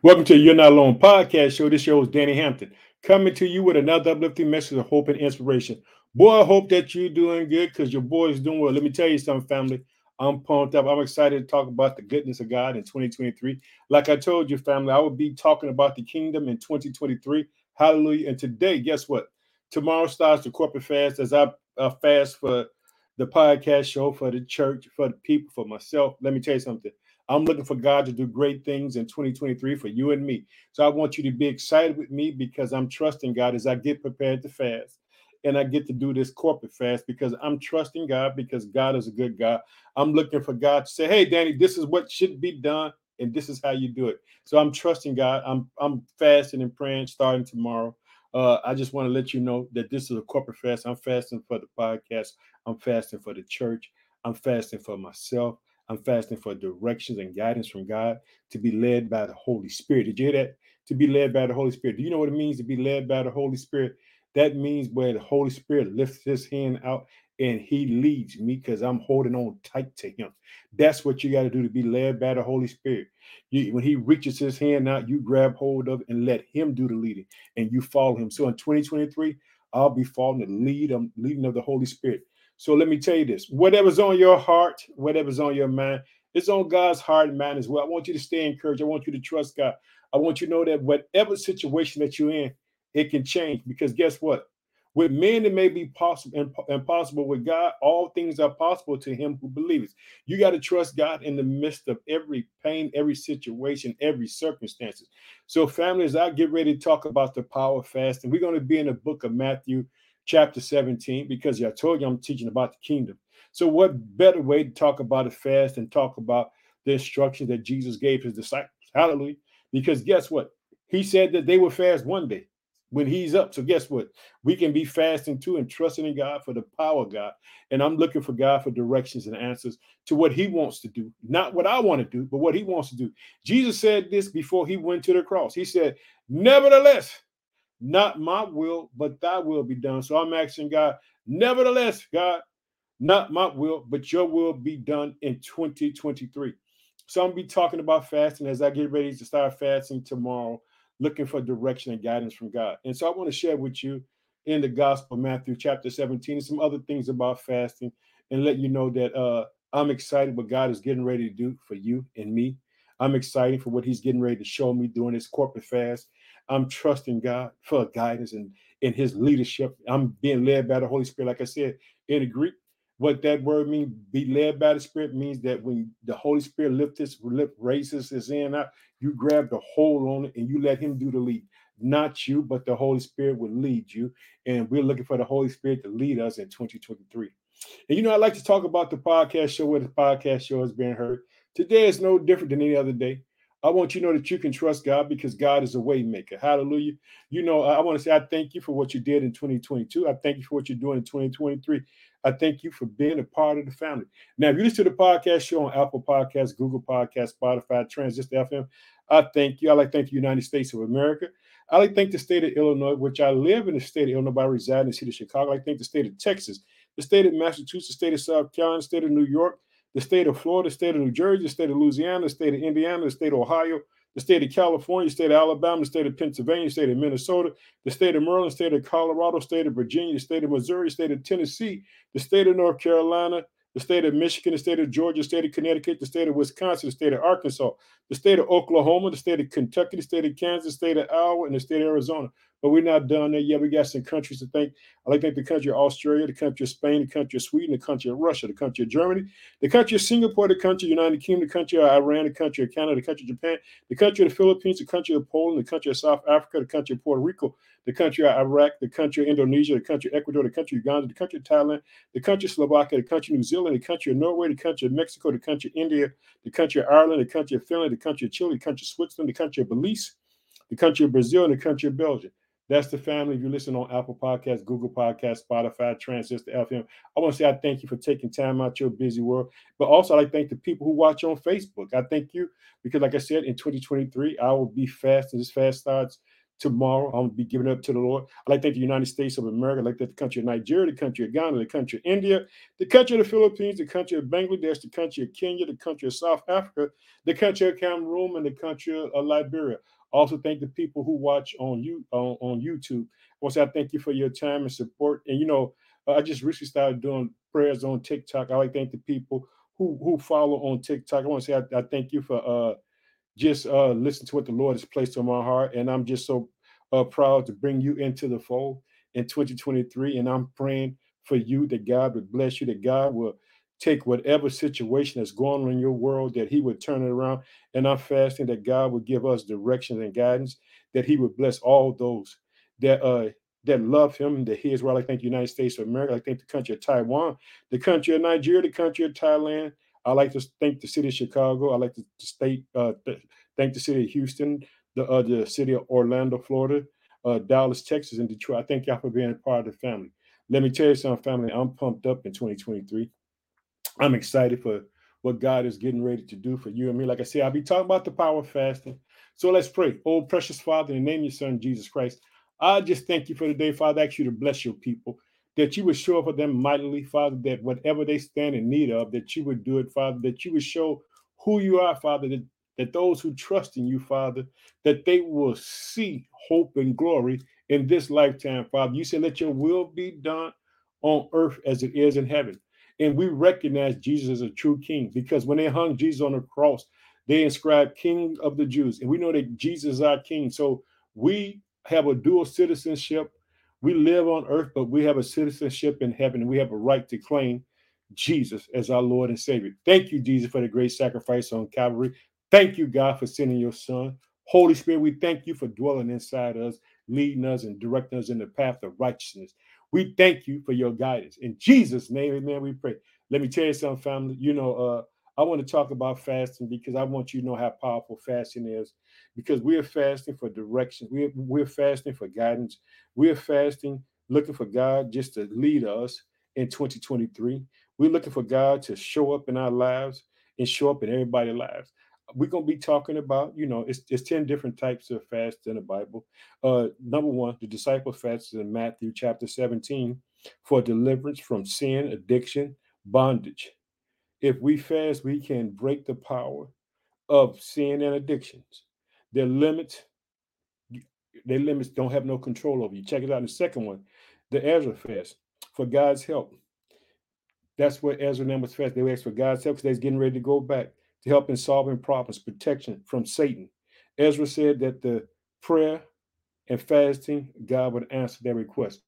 Welcome to You're Not Alone podcast show. This show is Danny Hampton coming to you with another uplifting message of hope and inspiration. Boy, I hope that you're doing good because your boy is doing well. Let me tell you something, family. I'm pumped up. I'm excited to talk about the goodness of God in 2023. Like I told you, family, I will be talking about the kingdom in 2023. Hallelujah. And today, guess what? Tomorrow starts the corporate fast as I uh, fast for the podcast show, for the church, for the people, for myself. Let me tell you something. I'm looking for God to do great things in 2023 for you and me. So I want you to be excited with me because I'm trusting God as I get prepared to fast. And I get to do this corporate fast because I'm trusting God because God is a good God. I'm looking for God to say, hey, Danny, this is what should be done, and this is how you do it. So I'm trusting God. I'm I'm fasting and praying starting tomorrow. Uh, I just want to let you know that this is a corporate fast. I'm fasting for the podcast. I'm fasting for the church. I'm fasting for myself. I'm fasting for directions and guidance from God to be led by the Holy Spirit. Did you hear that? To be led by the Holy Spirit. Do you know what it means to be led by the Holy Spirit? That means where the Holy Spirit lifts his hand out and he leads me because I'm holding on tight to him. That's what you got to do to be led by the Holy Spirit. You, when he reaches his hand out, you grab hold of and let him do the leading and you follow him. So in 2023, I'll be following the lead, um, leading of the Holy Spirit. So let me tell you this whatever's on your heart, whatever's on your mind, it's on God's heart and mind as well. I want you to stay encouraged. I want you to trust God. I want you to know that whatever situation that you're in, it can change because guess what? With men, it may be possible impossible. With God, all things are possible to him who believes. You got to trust God in the midst of every pain, every situation, every circumstances. So, families, I get ready to talk about the power of fasting. We're going to be in the book of Matthew, chapter 17 because I told you I'm teaching about the kingdom. So, what better way to talk about a fast and talk about the instructions that Jesus gave his disciples? Hallelujah. Because guess what? He said that they would fast one day when he's up. So, guess what? We can be fasting too and trusting in God for the power of God. And I'm looking for God for directions and answers to what he wants to do, not what I want to do, but what he wants to do. Jesus said this before he went to the cross. He said, Nevertheless, not my will, but thy will be done. So I'm asking God, nevertheless, God, not my will, but your will be done in 2023. So I'm gonna be talking about fasting as I get ready to start fasting tomorrow, looking for direction and guidance from God. And so I want to share with you in the Gospel Matthew chapter 17 some other things about fasting and let you know that uh, I'm excited what God is getting ready to do for you and me. I'm excited for what He's getting ready to show me during this corporate fast. I'm trusting God for guidance and in his leadership. I'm being led by the Holy Spirit. Like I said, in the Greek, what that word means, be led by the Spirit, means that when the Holy Spirit lifts his lift, raises his hand out, you grab the hold on it and you let him do the lead. Not you, but the Holy Spirit will lead you. And we're looking for the Holy Spirit to lead us in 2023. And you know, I like to talk about the podcast show where the podcast show is being heard. Today is no different than any other day. I want you to know that you can trust God because God is a waymaker. Hallelujah. You know, I want to say I thank you for what you did in 2022. I thank you for what you're doing in 2023. I thank you for being a part of the family. Now, if you listen to the podcast show on Apple Podcasts, Google Podcasts, Spotify, Transistor FM, I thank you. I like thank the United States of America. I like thank the state of Illinois, which I live in the state of Illinois, I reside in the city of Chicago. I thank the state of Texas, the state of Massachusetts, the state of South Carolina, the state of New York, the state of Florida, the state of New Jersey, the state of Louisiana, the state of Indiana, the state of Ohio, the state of California, the state of Alabama, the state of Pennsylvania, the state of Minnesota, the state of Maryland, the state of Colorado, the state of Virginia, the state of Missouri, the state of Tennessee, the state of North Carolina, the state of Michigan, the state of Georgia, the state of Connecticut, the state of Wisconsin, the state of Arkansas, the state of Oklahoma, the state of Kentucky, the state of Kansas, the state of Iowa, and the state of Arizona. But we're not done there yet. We got some countries to thank. I like to thank the country of Australia, the country of Spain, the country of Sweden, the country of Russia, the country of Germany, the country of Singapore, the country of United Kingdom, the country of Iran, the country of Canada, the country of Japan, the country of the Philippines, the country of Poland, the country of South Africa, the country of Puerto Rico, the country of Iraq, the country of Indonesia, the country of Ecuador, the country of Uganda, the country of Thailand, the country of Slovakia, the country of New Zealand, the country of Norway, the country of Mexico, the country of India, the country of Ireland, the country of Finland, the country of Chile, the country of Switzerland, the country of Belize, the country of Brazil, and the country of Belgium. That's the family. If you listen on Apple Podcasts, Google Podcasts, Spotify, Transistor FM, I want to say I thank you for taking time out your busy world. But also, I like thank the people who watch on Facebook. I thank you because, like I said, in 2023, I will be fast. And this fast starts tomorrow. I'm to be giving up to the Lord. I'd like to thank the United States of America. I'd like thank the country of Nigeria, the country of Ghana, the country of India, the country of the Philippines, the country of Bangladesh, the country of Kenya, the country of South Africa, the country of Cameroon, and the country of Liberia. Also, thank the people who watch on you on, on YouTube. Also, I thank you for your time and support. And you know, I just recently started doing prayers on TikTok. I like thank the people who who follow on TikTok. I want to say I, I thank you for uh just uh, listen to what the Lord has placed on my heart. And I'm just so uh, proud to bring you into the fold in 2023. And I'm praying for you that God would bless you, that God will take whatever situation that's going on in your world, that He would turn it around. And I'm fasting that God would give us direction and guidance, that He would bless all those that uh that love him, that he is well. I think the United States of America, I think the country of Taiwan, the country of Nigeria, the country of Thailand, I like to thank the city of Chicago. I like to state uh, th- thank the city of Houston, the uh, the city of Orlando, Florida, uh, Dallas, Texas, and Detroit. I thank y'all for being part of the family. Let me tell you something, family. I'm pumped up in 2023. I'm excited for what God is getting ready to do for you and me. Like I said, I'll be talking about the power of fasting. So let's pray. Oh, precious Father, in the name of your Son, Jesus Christ, I just thank you for the day, Father. I ask you to bless your people that you would show up for them mightily, Father, that whatever they stand in need of, that you would do it, Father, that you would show who you are, Father, that, that those who trust in you, Father, that they will see hope and glory in this lifetime, Father. You said, let your will be done on earth as it is in heaven. And we recognize Jesus as a true king because when they hung Jesus on the cross, they inscribed King of the Jews. And we know that Jesus is our king. So we have a dual citizenship we live on earth, but we have a citizenship in heaven, and we have a right to claim Jesus as our Lord and Savior. Thank you, Jesus, for the great sacrifice on Calvary. Thank you, God, for sending your Son. Holy Spirit, we thank you for dwelling inside us, leading us, and directing us in the path of righteousness. We thank you for your guidance. In Jesus' name, amen, we pray. Let me tell you something, family. You know, uh, I want to talk about fasting because I want you to know how powerful fasting is. Because we are fasting for direction, we're, we're fasting for guidance, we're fasting looking for God just to lead us in 2023. We're looking for God to show up in our lives and show up in everybody's lives. We're going to be talking about, you know, it's, it's 10 different types of fasts in the Bible. Uh, number one, the disciple fasts in Matthew chapter 17 for deliverance from sin, addiction, bondage if we fast, we can break the power of sin and addictions. Their limits, their limits don't have no control over you. Check it out in the second one, the Ezra fast for God's help. That's what Ezra and them was fast. They asked for God's help because they was getting ready to go back to help in solving problems, protection from Satan. Ezra said that the prayer and fasting, God would answer their request.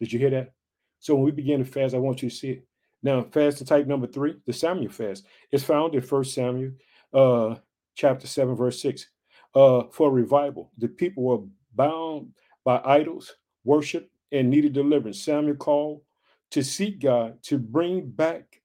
Did you hear that? So when we begin to fast, I want you to see it. Now, fasting type number three, the Samuel fast, is found in First Samuel uh, chapter 7, verse 6. Uh, for revival, the people were bound by idols, worship, and needed deliverance. Samuel called to seek God to bring back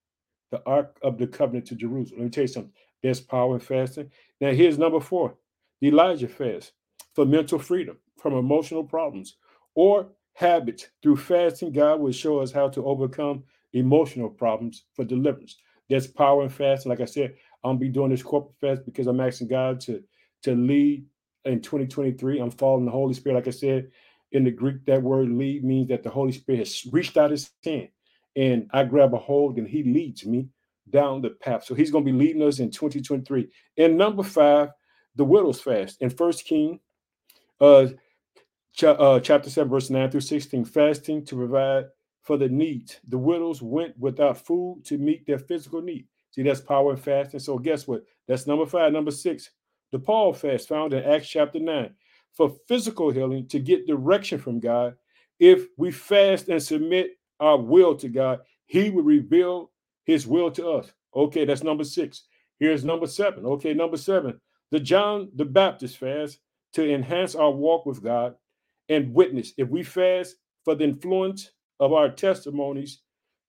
the Ark of the Covenant to Jerusalem. Let me tell you something. There's power in fasting. Now, here's number four the Elijah fast for mental freedom from emotional problems or habits. Through fasting, God will show us how to overcome emotional problems for deliverance. There's power in fasting. Like I said, I'm be doing this corporate fast because I'm asking God to to lead in 2023. I'm following the Holy Spirit. Like I said, in the Greek, that word lead means that the Holy Spirit has reached out his hand and I grab a hold and he leads me down the path. So he's going to be leading us in 2023. And number five, the widow's fast. In First King, uh, ch- uh, chapter 7, verse 9 through 16, fasting to provide for the needs. The widows went without food to meet their physical need. See, that's power and fasting. So guess what? That's number five. Number six, the Paul fast found in Acts chapter 9 for physical healing to get direction from God. If we fast and submit our will to God, He will reveal His will to us. Okay, that's number six. Here's number seven. Okay, number seven, the John the Baptist fast to enhance our walk with God and witness. If we fast for the influence of our testimonies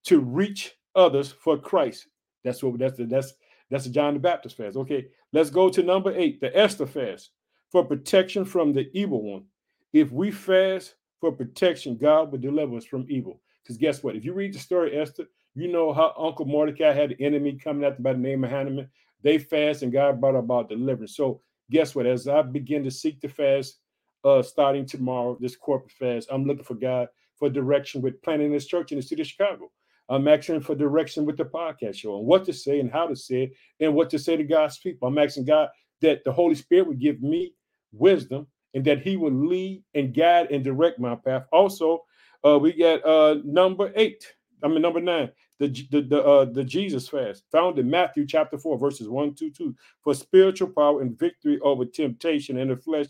to reach others for Christ. That's what that's the that's that's the John the Baptist fast. Okay, let's go to number eight, the Esther fast for protection from the evil one. If we fast for protection, God will deliver us from evil. Because guess what? If you read the story Esther, you know how Uncle Mordecai had an enemy coming after by the name of Haman. They fast and God brought about deliverance. So guess what? As I begin to seek the fast, uh, starting tomorrow, this corporate fast. I'm looking for God for direction with planning this church in the city of Chicago. I'm asking for direction with the podcast show and what to say and how to say it and what to say to God's people. I'm asking God that the Holy Spirit would give me wisdom and that He would lead and guide and direct my path. Also, uh, we got uh, number eight. I mean number nine, the the the, uh, the Jesus fast, found in Matthew chapter four, verses one to two, for spiritual power and victory over temptation and the flesh,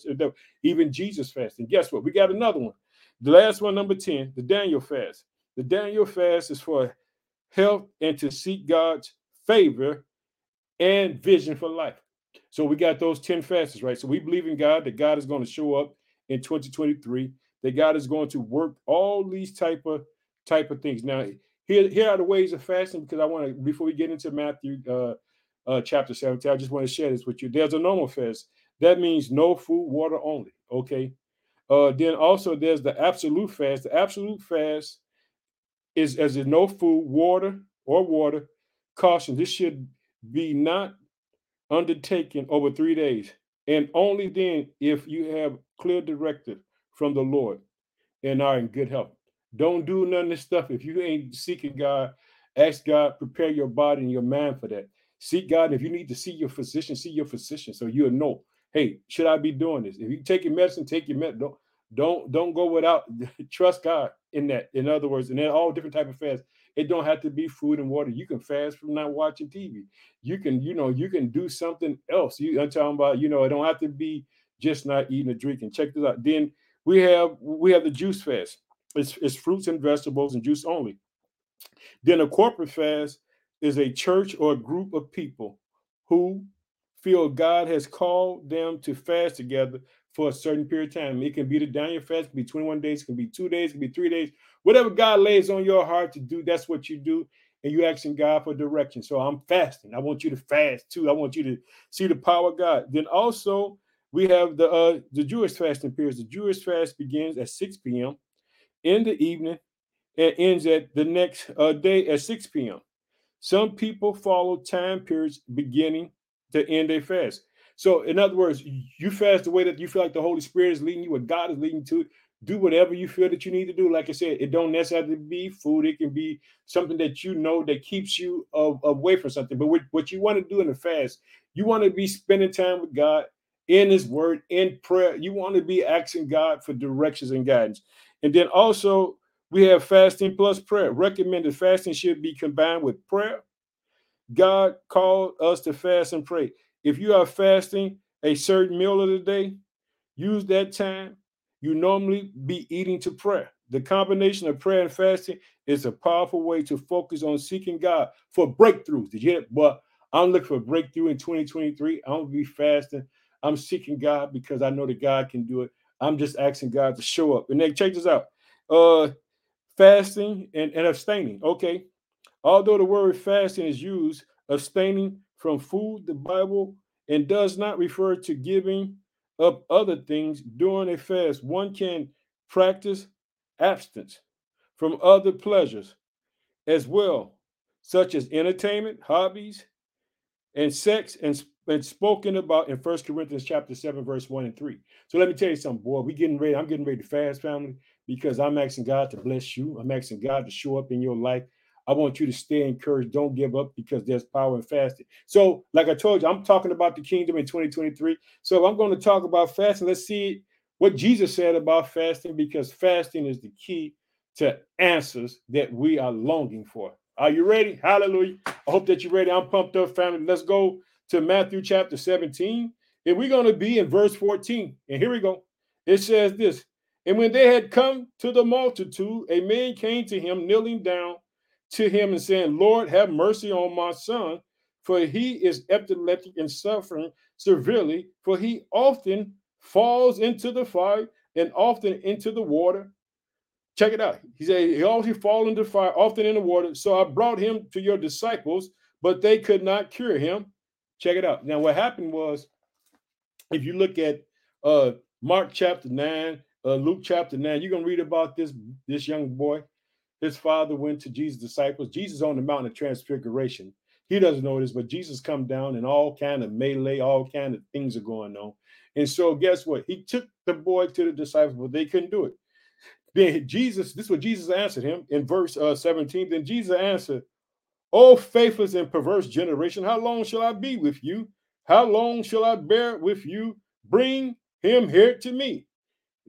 even Jesus fast. And guess what? We got another one. The last one, number ten, the Daniel fast. The Daniel fast is for health and to seek God's favor and vision for life. So we got those 10 fasts, right? So we believe in God that God is going to show up in 2023, that God is going to work all these type of type of things. Now, here, here are the ways of fasting because I want to before we get into Matthew uh, uh, chapter 17, I just want to share this with you. There's a normal fast. That means no food, water only. Okay. Uh, then also there's the absolute fast. The absolute fast is as in no food, water or water. Caution: This should be not undertaken over three days, and only then if you have clear directive from the Lord and are in good health. Don't do none of this stuff if you ain't seeking God. Ask God, prepare your body and your mind for that. Seek God. If you need to see your physician, see your physician so you'll know. Hey, should I be doing this? If you take your medicine, take your medicine. Don't don't don't go without. Trust God in that. In other words, and then all different type of fasts. It don't have to be food and water. You can fast from not watching TV. You can, you know, you can do something else. You, I'm talking about, you know, it don't have to be just not eating or drinking. Check this out. Then we have we have the juice fast. It's, it's fruits and vegetables and juice only. Then a corporate fast is a church or a group of people who feel God has called them to fast together for a certain period of time. It can be the Daniel fast, it can be 21 days, it can be two days, it can be three days. Whatever God lays on your heart to do, that's what you do. And you asking God for direction. So I'm fasting. I want you to fast too. I want you to see the power of God. Then also we have the uh the Jewish fasting periods. The Jewish fast begins at 6 p.m. in the evening and ends at the next uh, day at 6 p.m. Some people follow time periods beginning to end their fast. So, in other words, you fast the way that you feel like the Holy Spirit is leading you, what God is leading to. Do whatever you feel that you need to do. Like I said, it don't necessarily be food. It can be something that you know that keeps you away from something. But what, what you want to do in the fast, you want to be spending time with God in His Word, in prayer. You want to be asking God for directions and guidance. And then also, we have fasting plus prayer. Recommended fasting should be combined with prayer. God called us to fast and pray. If you are fasting a certain meal of the day, use that time you normally be eating to prayer. The combination of prayer and fasting is a powerful way to focus on seeking God for breakthroughs. Did you hear? But I'm looking for breakthrough in 2023. I'm gonna be fasting. I'm seeking God because I know that God can do it. I'm just asking God to show up. And then check this out. Uh fasting and, and abstaining. Okay. Although the word fasting is used, abstaining from food, the Bible, and does not refer to giving up other things during a fast. One can practice abstinence from other pleasures as well, such as entertainment, hobbies, and sex, and, and spoken about in First Corinthians chapter 7, verse 1 and 3. So let me tell you something, boy. We getting ready. I'm getting ready to fast, family, because I'm asking God to bless you. I'm asking God to show up in your life. I want you to stay encouraged. Don't give up because there's power in fasting. So, like I told you, I'm talking about the kingdom in 2023. So, I'm going to talk about fasting. Let's see what Jesus said about fasting because fasting is the key to answers that we are longing for. Are you ready? Hallelujah. I hope that you're ready. I'm pumped up, family. Let's go to Matthew chapter 17. And we're going to be in verse 14. And here we go. It says this And when they had come to the multitude, a man came to him, kneeling down to him and saying, Lord, have mercy on my son, for he is epileptic and suffering severely, for he often falls into the fire and often into the water. Check it out. He said, He always fall into fire, often in the water. So I brought him to your disciples, but they could not cure him. Check it out. Now, what happened was, if you look at uh Mark chapter 9, uh, Luke chapter 9, you're gonna read about this this young boy his father went to Jesus' disciples. Jesus on the mountain of transfiguration. He doesn't know this, but Jesus come down and all kind of melee, all kind of things are going on. And so guess what? He took the boy to the disciples, but they couldn't do it. Then Jesus, this is what Jesus answered him in verse uh, 17. Then Jesus answered, Oh, faithless and perverse generation, how long shall I be with you? How long shall I bear with you? Bring him here to me.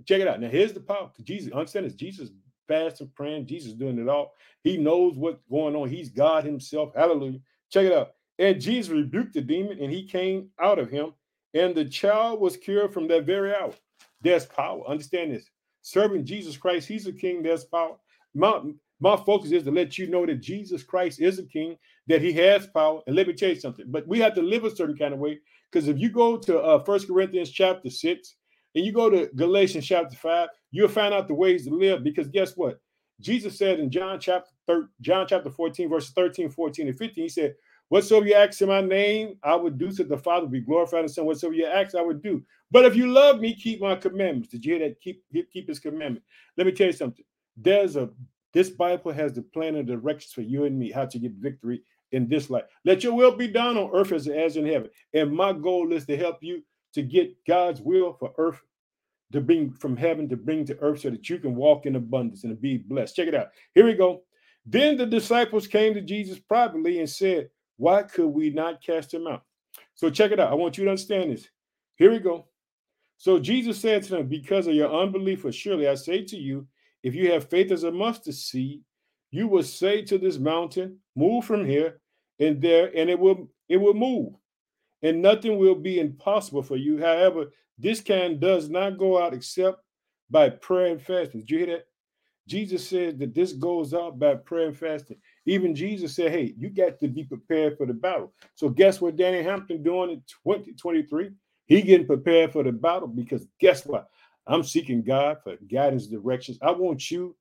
Check it out. Now, here's the power. Jesus, understand this. Jesus fasting, praying, Jesus doing it all. He knows what's going on. He's God Himself. Hallelujah. Check it out. And Jesus rebuked the demon, and he came out of him, and the child was cured from that very hour. There's power. Understand this. Serving Jesus Christ, He's a king. There's power. My, my focus is to let you know that Jesus Christ is a king, that he has power. And let me tell you something, but we have to live a certain kind of way. Because if you go to uh, 1 Corinthians chapter 6 and you go to Galatians chapter 5, you'll find out the ways to live. Because guess what? Jesus said in John chapter 13, John chapter 14, verses 13, 14, and 15, he said, Whatsoever you ask in my name, I would do, so the Father be glorified the Son. Whatsoever you ask, I would do. But if you love me, keep my commandments. Did you hear that? Keep, keep his commandment. Let me tell you something. There's a this Bible has the plan and directions for you and me how to get victory in this life. Let your will be done on earth as, as in heaven. And my goal is to help you to get God's will for earth to bring from heaven to bring to earth so that you can walk in abundance and be blessed. Check it out. Here we go. Then the disciples came to Jesus privately and said, Why could we not cast him out? So check it out. I want you to understand this. Here we go. So Jesus said to them, Because of your unbelief, for surely I say to you, if you have faith as a mustard seed, you will say to this mountain, Move from here and there, and it will it will move, and nothing will be impossible for you. However, this kind does not go out except by prayer and fasting. Did you hear that? Jesus said that this goes out by prayer and fasting. Even Jesus said, Hey, you got to be prepared for the battle. So, guess what Danny Hampton doing in 2023? He getting prepared for the battle because guess what? I'm seeking God for guidance, directions. I want you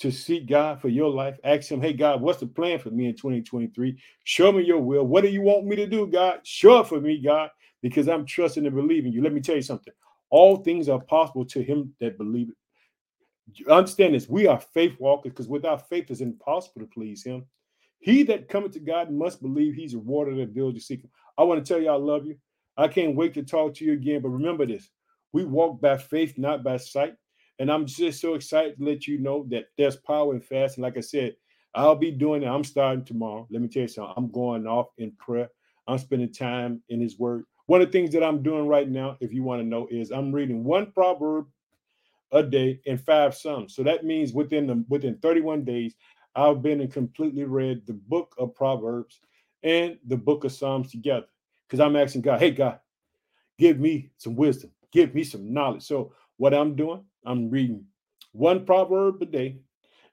to seek God for your life. Ask Him, hey, God, what's the plan for me in 2023? Show me your will. What do you want me to do, God? Show it for me, God, because I'm trusting and believing you. Let me tell you something. All things are possible to him that believe it. Understand this. We are faith walkers because without faith, it's impossible to please him. He that cometh to God must believe he's a rewarded that to seek him. I want to tell you I love you. I can't wait to talk to you again. But remember this we walk by faith, not by sight. And I'm just so excited to let you know that there's power in fasting. Like I said, I'll be doing it. I'm starting tomorrow. Let me tell you something. I'm going off in prayer. I'm spending time in His Word. One of the things that I'm doing right now, if you want to know, is I'm reading one proverb a day and five psalms. So that means within the within 31 days, I've been and completely read the book of Proverbs and the book of Psalms together. Because I'm asking God, hey God, give me some wisdom give me some knowledge. So what I'm doing, I'm reading one proverb a day,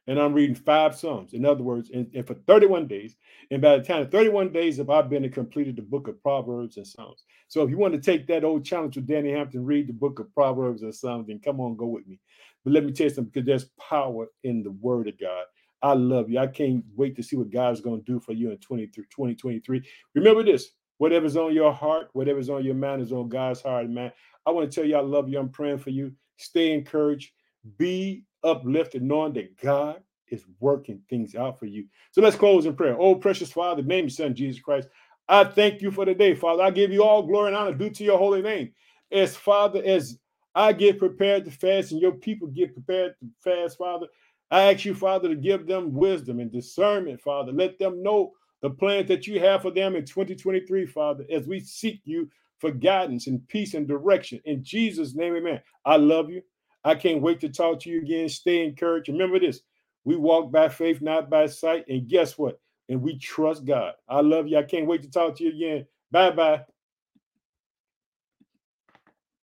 and I'm reading five Psalms. In other words, and, and for 31 days. And by the time 31 days have I been and completed the book of Proverbs and Psalms. So if you want to take that old challenge with Danny Hampton, read the book of Proverbs and Psalms, then come on, go with me. But let me tell you something, because there's power in the word of God. I love you. I can't wait to see what God's going to do for you in 2023. Remember this whatever's on your heart, whatever's on your mind is on God's heart, man. I want to tell you I love you. I'm praying for you. Stay encouraged. Be uplifted, knowing that God is working things out for you. So let's close in prayer. Oh, precious Father, name your son, Jesus Christ. I thank you for the day, Father. I give you all glory and honor due to your holy name. As Father, as I get prepared to fast and your people get prepared to fast, Father, I ask you, Father, to give them wisdom and discernment, Father. Let them know the plans that you have for them in 2023, Father, as we seek you for guidance and peace and direction. In Jesus' name, amen. I love you. I can't wait to talk to you again. Stay encouraged. Remember this we walk by faith, not by sight. And guess what? And we trust God. I love you. I can't wait to talk to you again. Bye bye.